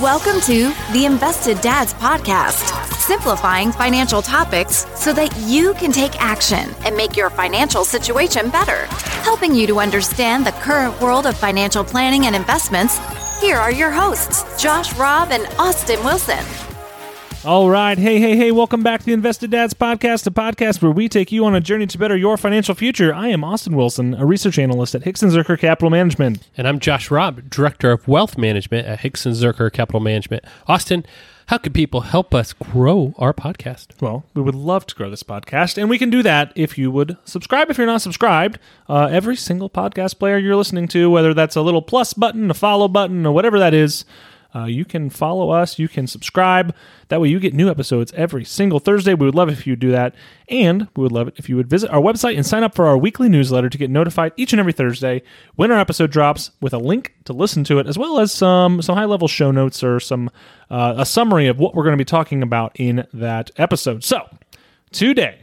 Welcome to the Invested Dads Podcast, simplifying financial topics so that you can take action and make your financial situation better. Helping you to understand the current world of financial planning and investments, here are your hosts, Josh Robb and Austin Wilson. All right. Hey, hey, hey. Welcome back to the Invested Dads Podcast, a podcast where we take you on a journey to better your financial future. I am Austin Wilson, a research analyst at Hixon Zuercher Capital Management. And I'm Josh Robb, Director of Wealth Management at Hixon Zuercher Capital Management. Austin, how can people help us grow our podcast? Well, we would love to grow this podcast, and we can do that if you would subscribe if you're not subscribed. Uh, every single podcast player you're listening to, whether that's a little plus button, a follow button, or whatever that is, uh, you can follow us, you can subscribe. That way, you get new episodes every single Thursday. We would love if you do that. And we would love it if you would visit our website and sign up for our weekly newsletter to get notified each and every Thursday when our episode drops with a link to listen to it, as well as some, some high level show notes or some uh, a summary of what we're going to be talking about in that episode. So, today,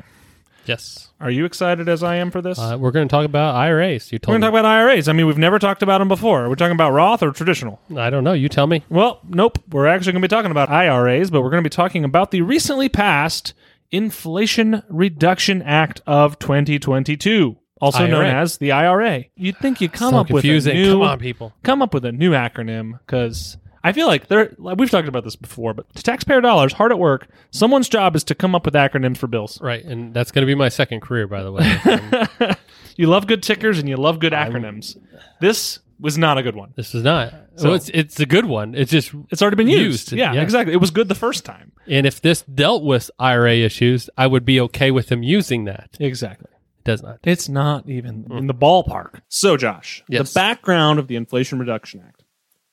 Yes. Are you excited as I am for this? Uh, we're going to talk about IRAs. You told we're going to talk about IRAs. I mean, we've never talked about them before. We're we talking about Roth or traditional? I don't know. You tell me. Well, nope. We're actually going to be talking about IRAs, but we're going to be talking about the recently passed Inflation Reduction Act of 2022, also known as the IRA. You'd think you come So up confusing. with a new Come on, people. come up with a new acronym because I feel like there like we've talked about this before, but to taxpayer dollars hard at work. Someone's job is to come up with acronyms for bills. Right. And that's going to be my second career, by the way. Um, You love good tickers and you love good acronyms. This was not a good one. this is not. So- well, it's, it's a good one. It's just. It's already been used. Used, Yeah, yeah. exactly. It was good the first time. And if this dealt with IRA issues, I would be okay with them using that. Exactly. It does not. It's not even in the ballpark. So, Josh, Yes. the background of the Inflation Reduction Act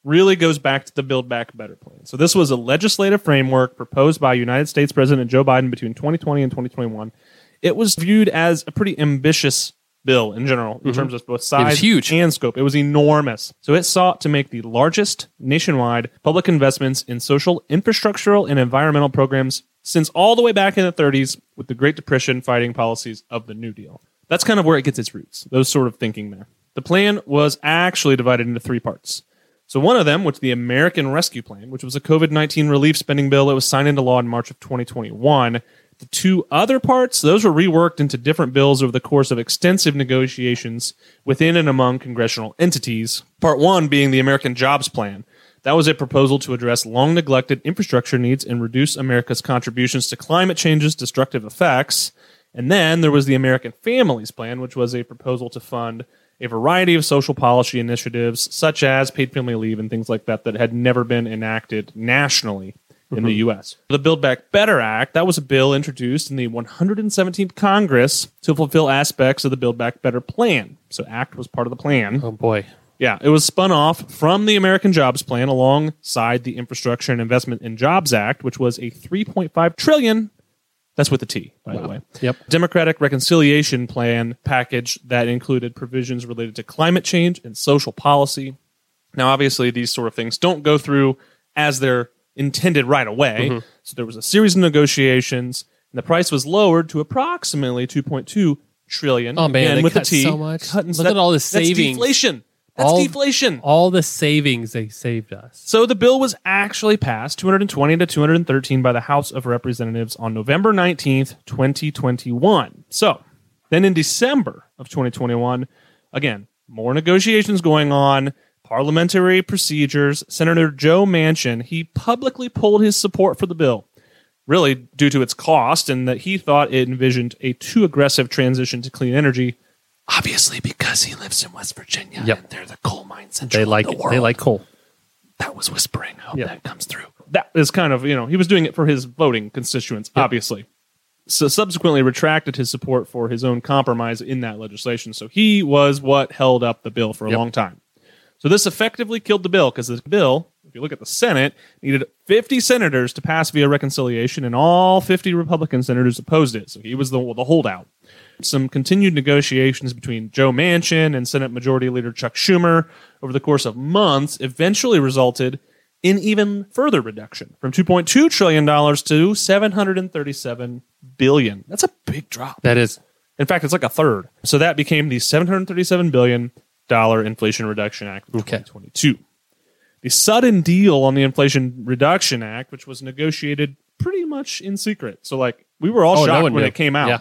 really goes back to the Build Back Better plan. So, this was a legislative framework proposed by United States President Joe Biden between 2020 and 2021. It was viewed as a pretty ambitious bill in general, in mm-hmm. terms of both size huge. and scope. It was enormous. So, it sought to make the largest nationwide public investments in social, infrastructural, and environmental programs since all the way back in the 30s with the Great Depression fighting policies of the New Deal. That's kind of where it gets its roots, those sort of thinking there. The plan was actually divided into three parts. So, one of them, which the American Rescue Plan, which was a COVID 19 relief spending bill that was signed into law in March of 2021. The two other parts, those were reworked into different bills over the course of extensive negotiations within and among congressional entities. Part one being the American Jobs Plan. That was a proposal to address long neglected infrastructure needs and reduce America's contributions to climate change's destructive effects. And then there was the American Families Plan, which was a proposal to fund a variety of social policy initiatives, such as paid family leave and things like that, that had never been enacted nationally in the mm-hmm. U.S. The Build Back Better Act, that was a bill introduced in the 117th Congress to fulfill aspects of the Build Back Better plan. So, ACT was part of the plan. Oh, boy. Yeah, it was spun off from the American Jobs Plan alongside the Infrastructure and Investment in Jobs Act, which was a 3.5 trillion. That's with the T, by the way. Yep. Democratic Reconciliation Plan package that included provisions related to climate change and social policy. Now, obviously, these sort of things don't go through as they're intended right away. Mm-hmm. So there was a series of negotiations, and the price was lowered to approximately 2.2 trillion. Oh, man, they with a T. so much. Look that- at all the savings. That's deflation. That's All- deflation. All the savings they saved us. So the bill was actually passed 220 to 213 by the House of Representatives on November 19th, 2021. So then in December of 2021, again, more negotiations going on, parliamentary procedures. Senator Joe Manchin, he publicly pulled his support for the bill, really due to its cost and that he thought it envisioned a too aggressive transition to clean energy. Obviously, because he lives in West Virginia, Yep. and they're the coal mine central They of like the world They like coal. that was whispering. I hope Yeah. that comes through. That is kind of, you know, he was doing it for his voting constituents, obviously. So subsequently retracted his support for his own compromise in that legislation. So he was what held up the bill for a Yep. long time. So this effectively killed the bill because the bill, if you look at the Senate, needed 50 senators to pass via reconciliation, and all 50 Republican senators opposed it. So he was the, the holdout. Some continued negotiations between Joe Manchin and Senate Majority Leader Chuck Schumer over the course of months eventually resulted in even further reduction from 2.2 trillion dollars to 737 billion. That's a big drop. That is In fact, it's like a third. So that became the 737 billion dollar Inflation Reduction Act of Okay. 2022. the sudden deal on the Inflation Reduction Act, which was negotiated pretty much in secret. So, like, we were all Oh, shocked one when knew. it came out Yeah.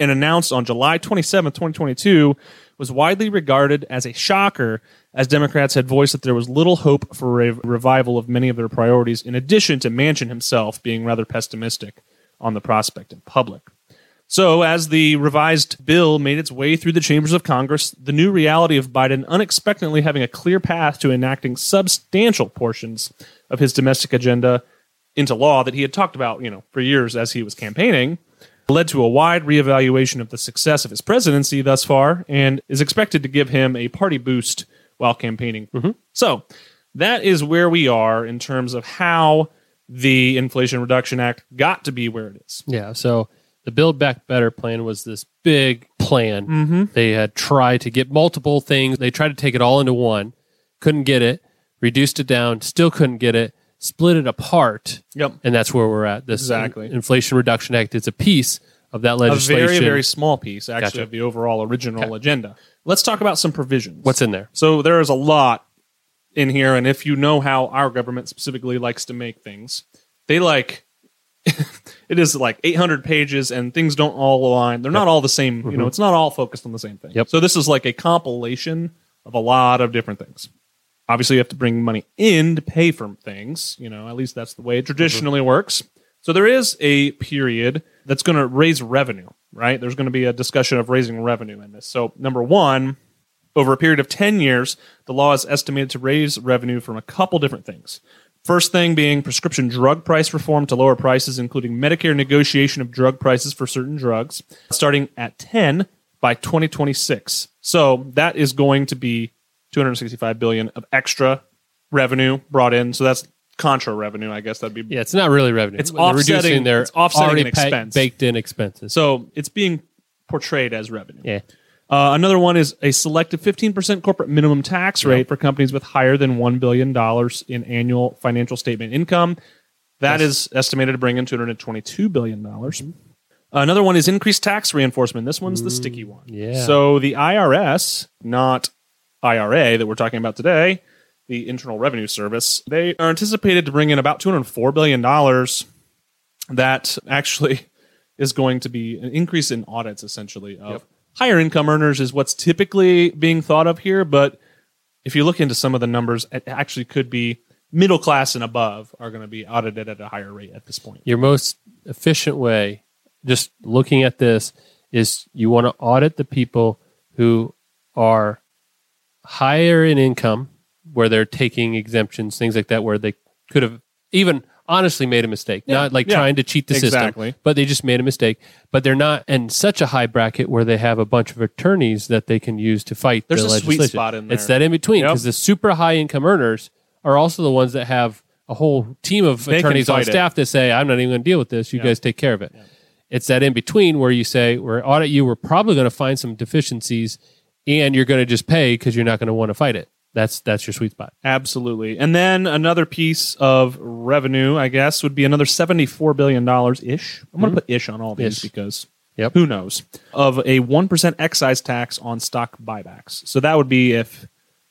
And announced on July 27th, 2022, was widely regarded as a shocker as Democrats had voiced that there was little hope for a revival of many of their priorities, in addition to Manchin himself being rather pessimistic on the prospect in public. So, as the revised bill made its way through the chambers of Congress, the new reality of Biden unexpectedly having a clear path to enacting substantial portions of his domestic agenda into law that he had talked about, you know, for years as he was campaigning, led to a wide reevaluation of the success of his presidency thus far and is expected to give him a party boost while campaigning. So, that is where we are in terms of how the Inflation Reduction Act got to be where it is. Yeah. So the Build Back Better plan was this big plan. Mm-hmm. They had tried to get multiple things. They tried to take it all into one, couldn't get it, reduced it down, still couldn't get it, split it apart. Yep. And that's where we're at. This Exactly. Inflation Reduction Act is a piece of that legislation. A very, very small piece, actually, Gotcha. of the overall original agenda. Let's talk about some provisions. What's in there? So there is a lot in here, and if you know how our government specifically likes to make things, they like it is like 800 pages, and things don't all align. They're not all the same. You know, it's not all focused on the same thing. Mm-hmm. Yep. So this is like a compilation of a lot of different things. Obviously, you have to bring money in to pay for things. You know, at least that's the way it traditionally works. So there is a period that's going to raise revenue, right? There's going to be a discussion of raising revenue in this. So number one, over a period of 10 years, the law is estimated to raise revenue from a couple different things. First thing being prescription drug price reform to lower prices, including Medicare negotiation of drug prices for certain drugs, starting at 10 by 2026. So that is going to be 265 billion of extra revenue brought in. So that's contra revenue, I guess that'd be. Yeah, it's not really revenue. It's They're offsetting- reducing their it's offsetting already pa- expense. baked in expenses. So it's being portrayed as revenue. yeah. Uh, another one is a selective 15% corporate minimum tax rate for companies with higher than $1 billion in annual financial statement income. That is estimated to bring in $222 billion. Another one is increased tax reinforcement. This one's the sticky one. yeah. So the IRS, not IRA that we're talking about today, the Internal Revenue Service, they are anticipated to bring in about $204 billion. That actually is going to be an increase in audits, essentially, of higher income earners, is what's typically being thought of here. But if you look into some of the numbers, it actually could be middle class and above are going to be audited at a higher rate at this point. your most efficient way, just looking at this, is you want to audit the people who are higher in income, where they're taking exemptions, things like that, where they could have even honestly made a mistake, not like yeah. trying to cheat the Exactly. system, but they just made a mistake. But they're not in such a high bracket where they have a bunch of attorneys that they can use to fight. There's the a sweet spot in It's that in between Yep. because the super high income earners are also the ones that have a whole team of They attorneys on it. staff that say, "I'm not even going to deal with this. You Yeah. guys take care of it." It's that in between where you say, "We're audit you. We're probably going to find some deficiencies, and you're going to just pay because you're not going to want to fight it." That's that's your sweet spot. Absolutely. And then another piece of revenue, I guess, would be another $74 billion ish. I'm going to mm-hmm. put ish on all these Ish. because Yep. who knows? Of a 1% excise tax on stock buybacks. So that would be if,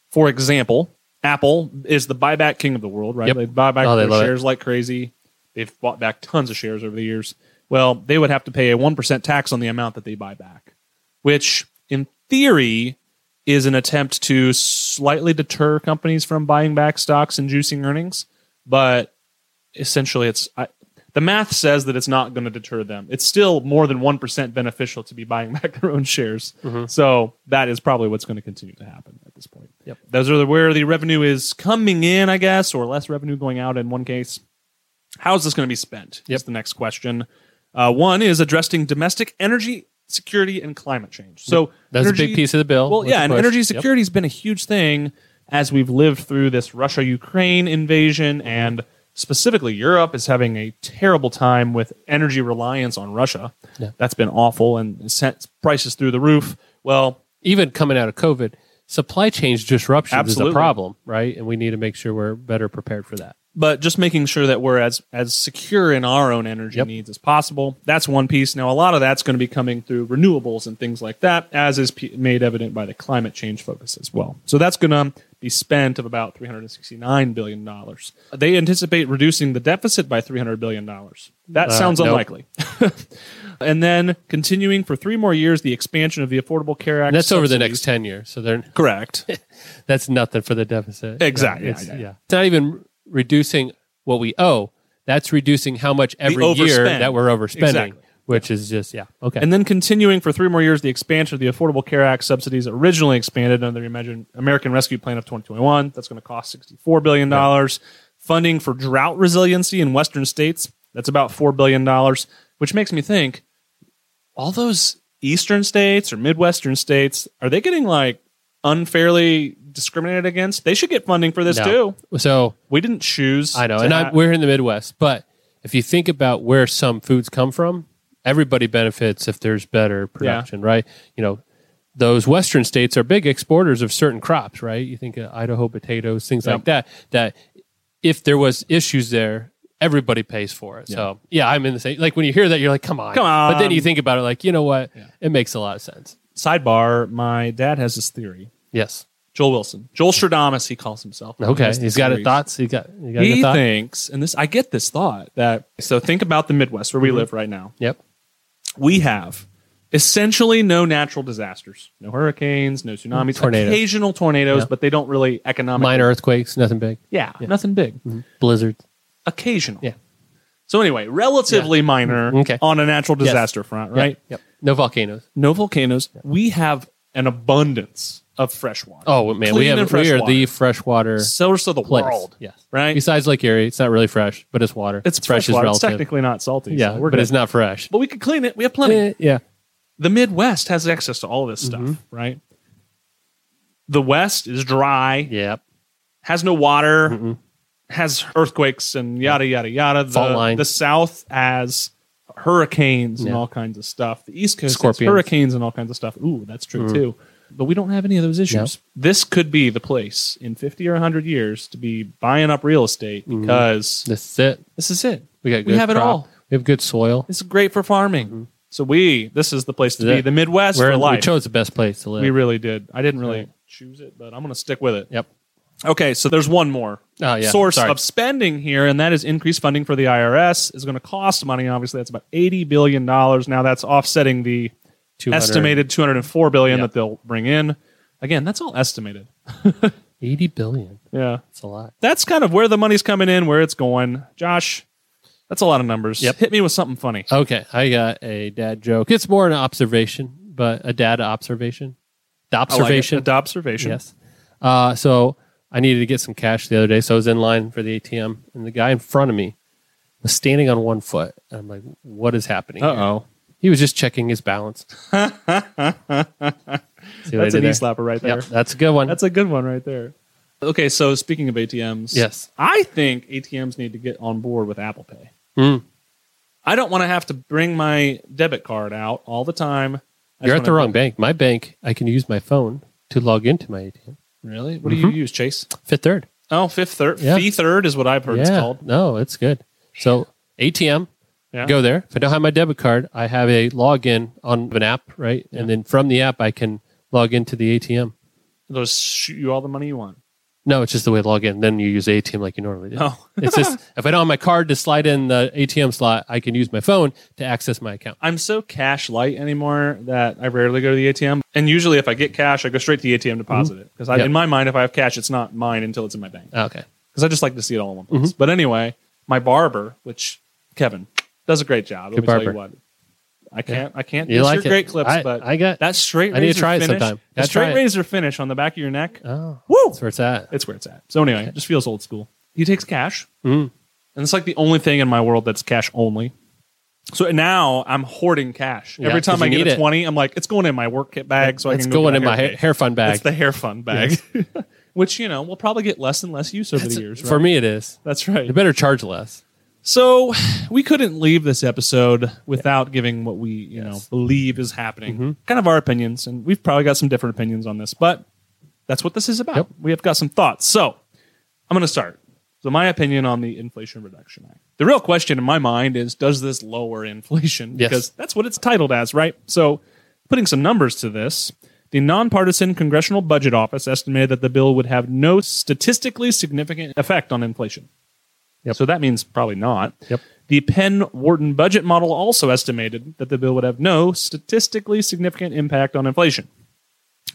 for example, Apple is the buyback king of the world, right? Yep. They buy back Oh, they their love it. shares like crazy. They've bought back tons of shares over the years. Well, they would have to pay a 1% tax on the amount that they buy back, which theory is an attempt to slightly deter companies from buying back stocks and juicing earnings. But essentially, it's I, the math says that it's not going to deter them. It's still more than 1% beneficial to be buying back their own shares. So that is probably what's going to continue to happen at this point. Yep. Those are the, where the revenue is coming in, I guess, or less revenue going out in one case. How is this going to be spent? Yep. Is the next question. Uh, one is addressing domestic energy security and climate change. So That's a big piece of the bill. Well, yeah, and push. energy security has been a huge thing as we've lived through this Russia Ukraine invasion, and specifically Europe is having a terrible time with energy reliance on Russia. Yeah. That's been awful and sent prices through the roof. Well, Even coming out of COVID, supply chain disruptions Absolutely. is a problem, right? And we need to make sure we're better prepared for that. But just making sure that we're as as secure in our own energy Yep. needs as possible. That's one piece. Now, a lot of that's going to be coming through renewables and things like that, as is p- made evident by the climate change focus as well. So that's going to be spent of about $369 billion. They anticipate reducing the deficit by $300 billion. That Uh, sounds nope. unlikely. and then continuing for three more years, the expansion of the Affordable Care Act. And that's over the next 10 years. So they're Correct. that's nothing for the deficit. Exactly. Yeah, it's, Yeah, yeah. yeah. It's not even reducing what we owe. That's reducing how much every year overspend. that we're overspending, Exactly. which is just, yeah. Okay. And then continuing for three more years, the expansion of the Affordable Care Act subsidies originally expanded under the Imagine American Rescue Plan of 2021. That's going to cost $64 billion. Funding for drought resiliency in Western states, that's about $4 billion, which makes me think all those Eastern states or Midwestern states, are they getting like unfairly discriminated against? They should get funding for this No. too. so We didn't choose. I know, to and ha- I, we're in the Midwest, but if you think about where some foods come from, everybody benefits if there's better production, right? You know, those Western states are big exporters of certain crops, right? You think of Idaho potatoes, things like that. That if there was issues there, everybody pays for it. So yeah, I'm in the same. Like when you hear that, you're like, come on, Come on. But then on. you think about it, like you know what? It makes a lot of sense. Sidebar, my dad has this theory. Yes. Joel Wilson. Joel Stradamus, he calls himself. Okay. he's got a thoughts. He got. You got He thought? thinks, and this I get this thought that so think about the Midwest where we Mm-hmm. live right now. Yep. We have essentially no natural disasters, no hurricanes, no mm-hmm. tsunamis, Tornadoes. occasional tornadoes, Yeah. but they don't really economically. Minor earthquakes, nothing big. yeah, nothing big. Mm-hmm. Blizzards. Occasional. Yeah. So anyway, relatively minor mm-hmm. Okay. on a natural Yes. disaster front, right? Yep. No volcanoes. No volcanoes. We have an abundance of fresh water. Oh man, we have we are water. the freshwater source of the place. world. Yes, Right? Besides Lake Erie, it's not really fresh, but it's water. It's fresh fresh is water. It's technically not salty. yeah, so but good. it's not fresh. But we could clean it. We have plenty. Eh, yeah, the Midwest has access to all of this stuff, Mm-hmm. right? The West is dry, yeah. has no water, has earthquakes and yada yada yada. The, Fault line. the South has hurricanes and all kinds of stuff. The East Coast Scorpions. Mm. has hurricanes and all kinds of stuff. Ooh, that's true too. But we don't have any of those issues. This could be the place in 50 or 100 years to be buying up real estate Mm-hmm. because This is it. this is it. We got. Good We have it all. We have good soil. It's great for farming. So we, this is the place to be. The Midwest We're, for we chose the best place to live. We really did. I didn't really Right. choose it, but I'm going to stick with it. yep. Okay, so there's one more Oh, yeah. source Sorry. of spending here, and that is increased funding for the IRS is going to cost money. Obviously, that's about 80 billion dollars. Now that's offsetting the 200 estimated 204 billion Yeah. that they'll bring in. Again, that's all estimated. eighty billion. Yeah, That's a lot. that's kind of where the money's coming in, where it's going. Josh, that's a lot of numbers. Yep. Hit me with something funny. Okay, I got a dad joke. It's more an observation, but a dad observation. The I like it. observation. The observation. Yes. Uh, so I needed to get some cash the other day, so I was in line for the ATM, and the guy in front of me was standing on one foot. And I'm like, "What is happening?" Uh oh. He was just checking his balance. That's did an e slapper right there. Yep, that's a good one. That's a good one right there. Okay, so speaking of ATMs, Yes. I think ATMs need to get on board with Apple Pay. Mm. I don't want to have to bring my debit card out all the time. I You're at the wrong bank. My bank, I can use my phone to log into my ATM. Really? What do Mm-hmm. you use, Chase? Fifth Third. Oh, fifth third, Yeah. fee third is what I've heard it's called. No, it's good. So ATM, Yeah. go there. If I don't have my debit card, I have a login on an app, right? And then from the app, I can log into the ATM. They'll shoot you all the money you want. No, it's just the way to log in. Then you use the ATM like you normally do. Oh. it's just if I don't have my card to slide in the ATM slot, I can use my phone to access my account. I'm so cash light anymore that I rarely go to the ATM. And usually, if I get cash, I go straight to the ATM, deposit it. Because Yep. in my mind, if I have cash, it's not mine until it's in my bank. Okay. because I just like to see it all in one Mm-hmm. place. But anyway, my barber, which Kevin does a great job. Let Good me tell you barber. what. I can't. I can't. You like your it. great clips, I- but I got- that straight. I need to razor try it finish, sometime. Gotta straight it. razor finish on the back of your neck. Oh, Woo! that's where it's at. It's where it's at. So anyway, it just feels old school. He takes cash, Mm. and it's like the only thing in my world that's cash only. So now I'm hoarding cash. Yeah, Every time I get a it. twenty, I'm like, it's going in my work kit bag, so I it's can going in my hair, hair fun bag. It's the hair fun bag, which you know will probably get less and less use over the years. For right? me, it is. that's right. You better charge less. So we couldn't leave this episode without giving what we you know believe is happening, Mm-hmm. kind of our opinions, and we've probably got some different opinions on this, but that's what this is about. Yep. We have got some thoughts. So I'm going to start. So my opinion on the Inflation Reduction Act. The real question in my mind is, does this lower inflation? Yes. Because that's what it's titled as, right? So putting some numbers to this, The nonpartisan Congressional Budget Office estimated that the bill would have no statistically significant effect on inflation. Yep. So that means probably not. Yep. The Penn Wharton budget model also estimated that the bill would have no statistically significant impact on inflation.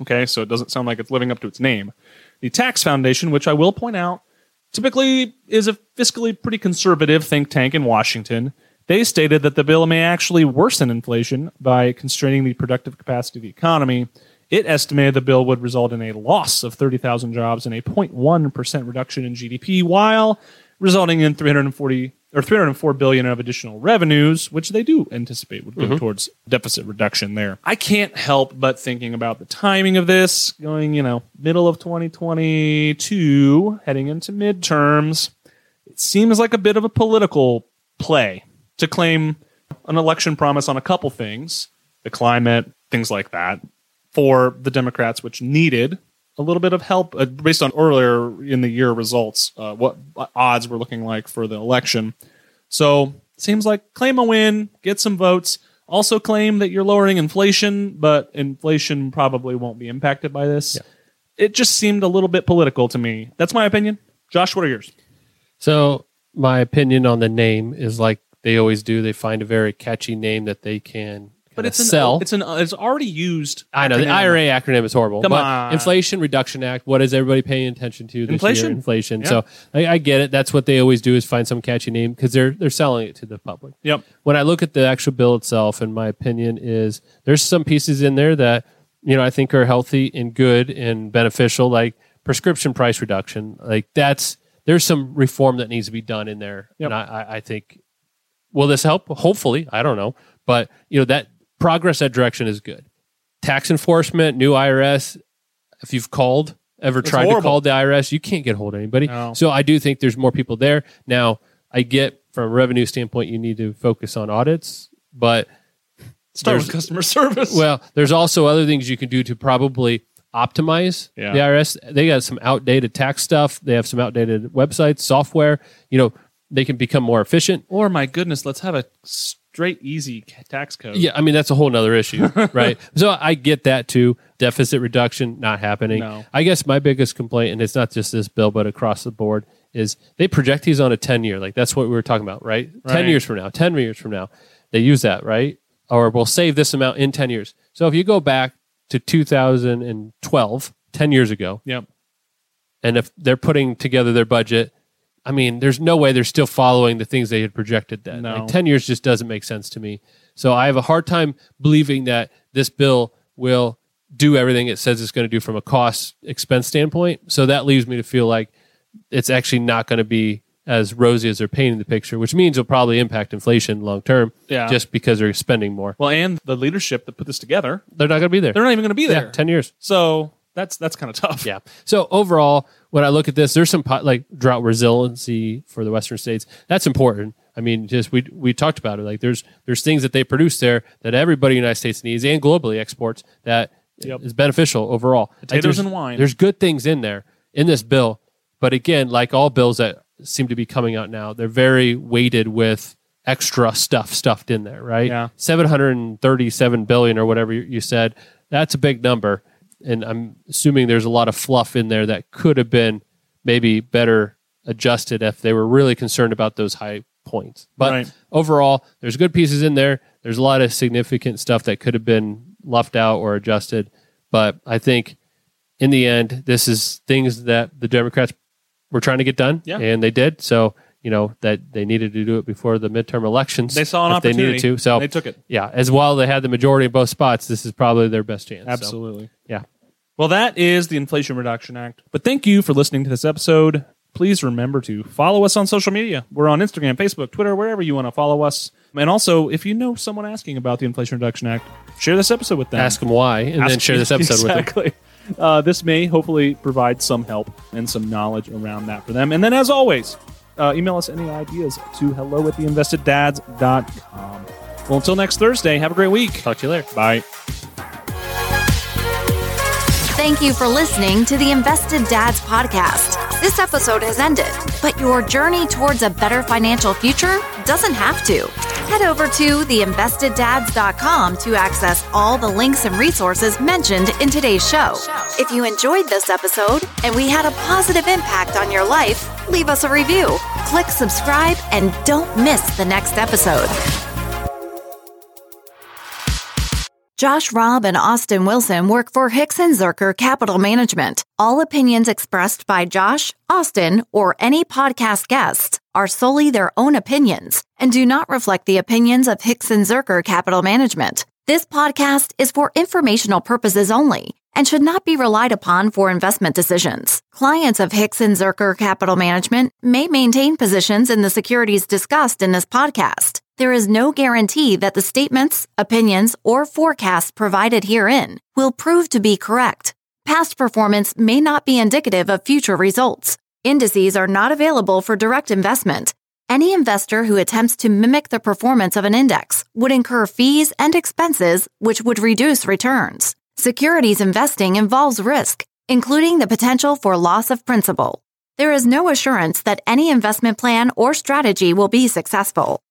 Okay, so it doesn't sound like it's living up to its name. The Tax Foundation, which I will point out, typically is a fiscally pretty conservative think tank in Washington. They stated that the bill may actually worsen inflation by constraining the productive capacity of the economy. It estimated the bill would result in a loss of 30,000 jobs and a 0.1% reduction in GDP, while resulting in 340 or 304 billion of additional revenues, which they do anticipate would go mm-hmm. towards deficit reduction there. I can't help but thinking about the timing of this going, you know, middle of 2022, heading into midterms. It seems like a bit of a political play to claim an election promise on a couple things, the climate, things like that, for the Democrats, which needed a little bit of help uh, based on earlier in the year results, uh, what odds were looking like for the election. So seems like claim a win, get some votes. Also claim that you're lowering inflation, but inflation probably won't be impacted by this. It just seemed a little bit political to me. That's my opinion. Josh, what are yours? So my opinion on the name is like they always do. They find a very catchy name that they can But it's an sell. It's an it's already used. I know the acronym. IRA acronym is horrible. Come but on. Inflation Reduction Act. What is everybody paying attention to this Inflation. year? Inflation. Yeah. So I, I get it. That's what they always do is find some catchy name because they're they're selling it to the public. Yep. When I look at the actual bill itself, and my opinion is there's some pieces in there that you know I think are healthy and good and beneficial, like prescription price reduction. Like that's there's some reform that needs to be done in there, Yep. and I, I, I think will this help? Hopefully, I don't know, but you know that progress that direction is good. Tax enforcement, new IRS. If you've called, ever It's tried to call the IRS, you can't get hold of anybody. No. So I do think there's more people there now. I get from a revenue standpoint, you need to focus on audits, but Start with customer service. well, there's also other things you can do to probably optimize Yeah. the IRS. They got some outdated tax stuff. They have some outdated websites, software. You know, they can become more efficient. or my goodness, let's have a straight, easy tax code. Yeah, I mean that's a whole nother issue, right? So I get that too. Deficit reduction not happening. No. I guess my biggest complaint, and it's not just this bill, but across the board, is they project these on a ten year. Like that's what we were talking about, right? Right. Ten years from now, ten years from now, they use that, right? Or we'll save this amount in ten years. So if you go back to 2012, 10 years ago, Yep. and if they're putting together their budget, I mean, there's no way they're still following the things they had projected then. No. Like 10 years just doesn't make sense to me. So I have a hard time believing that this bill will do everything it says it's going to do from a cost expense standpoint. So that leaves me to feel like it's actually not going to be as rosy as they're painting the picture, which means it'll probably impact inflation long term Yeah. just because they're spending more. Well, and the leadership that put this together, They're not going to be there. they're not even going to be there. yeah, 10 years. So that's that's kind of tough. Yeah. So overall, when I look at this, there's some like drought resiliency for the Western states. That's important. I mean, just we we talked about it. Like there's there's things that they produce there that everybody in the United States needs and globally exports that is Yep. beneficial overall. Like, Potatoes there's- and wine. There's good things in there in this bill, but again, like all bills that seem to be coming out now, they're very weighted with extra stuff stuffed in there, right? Yeah. 737 billion or whatever you said. That's a big number. And I'm assuming there's a lot of fluff in there that could have been maybe better adjusted if they were really concerned about those high points. But Right. overall, there's good pieces in there. There's a lot of significant stuff that could have been left out or adjusted. But I think in the end, this is things that the Democrats were trying to get done, Yeah. and they did. So you know that they needed to do it before the midterm elections. They saw an opportunity. They needed to. So they took it. yeah, as well, they had the majority of both spots, this is probably their best chance. So, Absolutely. yeah. Well, that is the Inflation Reduction Act. But thank you for listening to this episode. Please remember to follow us on social media. We're on Instagram, Facebook, Twitter, wherever you want to follow us. And also, if you know someone asking about the Inflation Reduction Act, share this episode with them. Ask them why, and then share this episode with them. exactly. Uh, this may hopefully provide some help and some knowledge around that for them. And then, as always, uh, email us any ideas to hello at theinvesteddads.com. Well, until next Thursday, have a great week. Talk to you later. Bye. Thank you for listening to the Invested Dads Podcast. This episode has ended, but your journey towards a better financial future doesn't have to. Head over to theinvesteddads.com to access all the links and resources mentioned in today's show. If you enjoyed this episode and we had a positive impact on your life, leave us a review, click subscribe, and don't miss the next episode. Josh Robb and Austin Wilson work for Hixon Zuercher Capital Management. All opinions expressed by Josh, Austin, or any podcast guests are solely their own opinions and do not reflect the opinions of Hixon Zuercher Capital Management. This podcast is for informational purposes only and should not be relied upon for investment decisions. Clients of Hixon Zuercher Capital Management may maintain positions in the securities discussed in this podcast. There is no guarantee that the statements, opinions, or forecasts provided herein will prove to be correct. Past performance may not be indicative of future results. Indices are not available for direct investment. Any investor who attempts to mimic the performance of an index would incur fees and expenses which would reduce returns. Securities investing involves risk, including the potential for loss of principal. There is no assurance that any investment plan or strategy will be successful.